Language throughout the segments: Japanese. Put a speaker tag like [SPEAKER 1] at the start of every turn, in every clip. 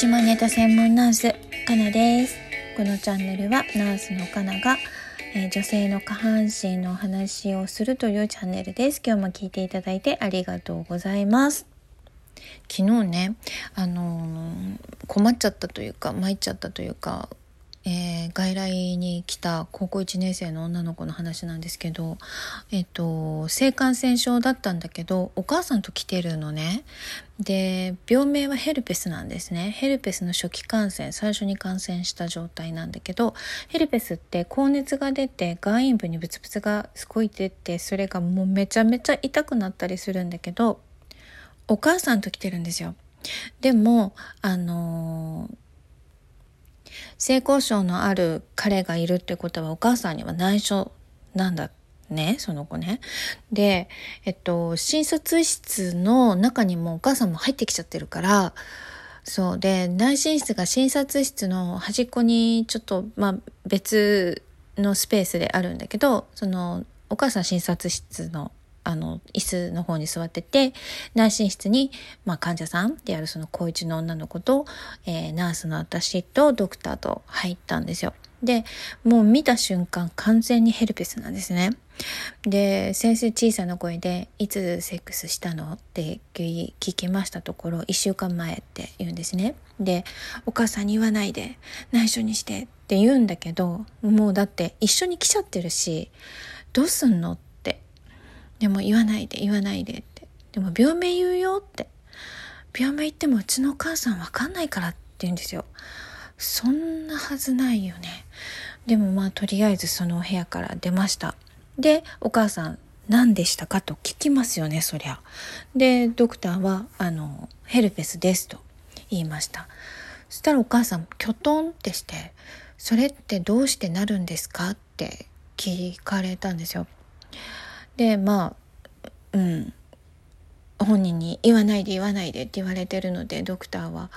[SPEAKER 1] 下ネタ専門ナースかなです。このチャンネルはナースのかなが、えー、女性の下半身の話をするというチャンネルです。今日も聞いていただいてありがとうございます。昨日ねあのー、困っちゃったというか参っちゃったというかえー、外来に来た高校1年生の女の子の話なんですけど、えっ、と、性感染症だったんだけど、お母さんと来てるのね。で、病名はヘルペスなんですね。ヘルペスの初期感染、最初に感染した状態なんだけど、ヘルペスって高熱が出て、外陰部にブツブツがすごい出て、それがもうめちゃめちゃ痛くなったりするんだけど、お母さんと来てるんですよ。でも、あのー性交渉のある彼がいるってことはお母さんには内緒なんだね、その子ね。で、えっと、診察室の中にもお母さんも入ってきちゃってるから、そうで、内診室が診察室の端っこにちょっと、まあ別のスペースであるんだけど、その、お母さん診察室のあの椅子の方に座ってて内診室に、まあ、患者さんであるその高一の女の子と、えー、ナースの私とドクターと入ったんですよ。でもう見た瞬間完全にヘルペスなんですね。で先生小さな声で「いつセックスしたの?」って聞きましたところ「1週間前」って言うんですね。で「お母さんに言わないで内緒にして」って言うんだけどもうだって一緒に来ちゃってるしどうすんのってでも言わないで言わないでって。でも病名言うよって。病名言ってもうちのお母さんわかんないからって言うんですよ。そんなはずないよね。でもまあとりあえずその部屋から出ました。でお母さん何でしたかと聞きますよねそりゃ。でドクターはあのヘルペスですと言いました。そしたらお母さんきょとんってしてそれってどうしてなるんですかって聞かれたんですよ。でまあうん。本人に言わないで言わないでって言われてるのでドクターは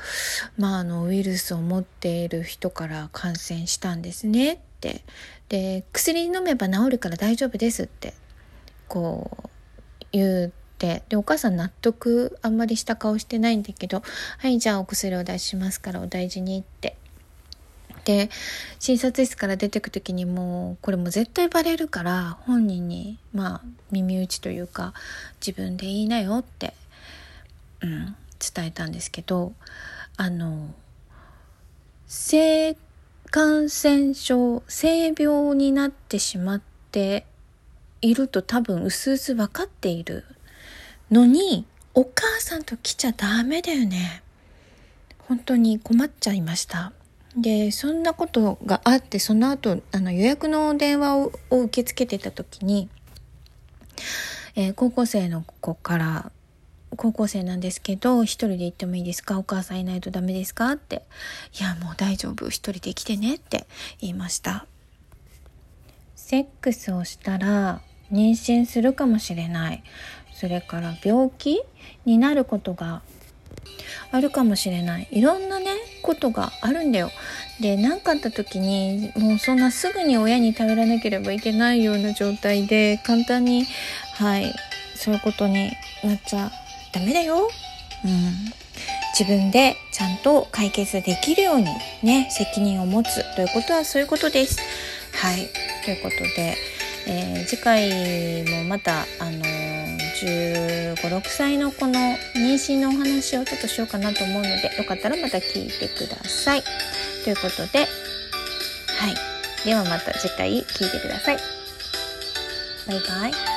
[SPEAKER 1] まああのウイルスを持っている人から感染したんですねって。で薬飲めば治るから大丈夫ですってこう言ってでお母さん納得あんまりした顔してないんだけど「はいじゃあお薬を出しますからお大事に」ってで診察室から出てく時にもうこれも絶対バレるから本人にまあ耳打ちというか自分で言いなよって、うん、伝えたんですけどあの性感染症性病になってしまっていると多分うすうす分かっているのにお母さんと来ちゃダメだよね本当に困っちゃいました。でそんなことがあってその後あの予約の電話を受け付けてた時に、えー、高校生の子から高校生なんですけど一人で行ってもいいですか？お母さんいないとダメですか？っていやもう大丈夫。一人で来てねって言いました。セックスをしたら妊娠するかもしれない。それから病気になることがあるかもしれない。いろんなねことがあるんだよ。で何かあった時にもうそんなすぐに親に頼らなければいけないような状態で簡単にはいそういうことになっちゃダメだよ。うん。自分でちゃんと解決できるようにね責任を持つということはそういうことです。はい。ということで、えー、次回もまたあの1 5 6歳の子の妊娠のお話をちょっとしようかなと思うのでよかったらまた聞いてください。ということで、はい。ではまた次回聞いてください。バイバイ。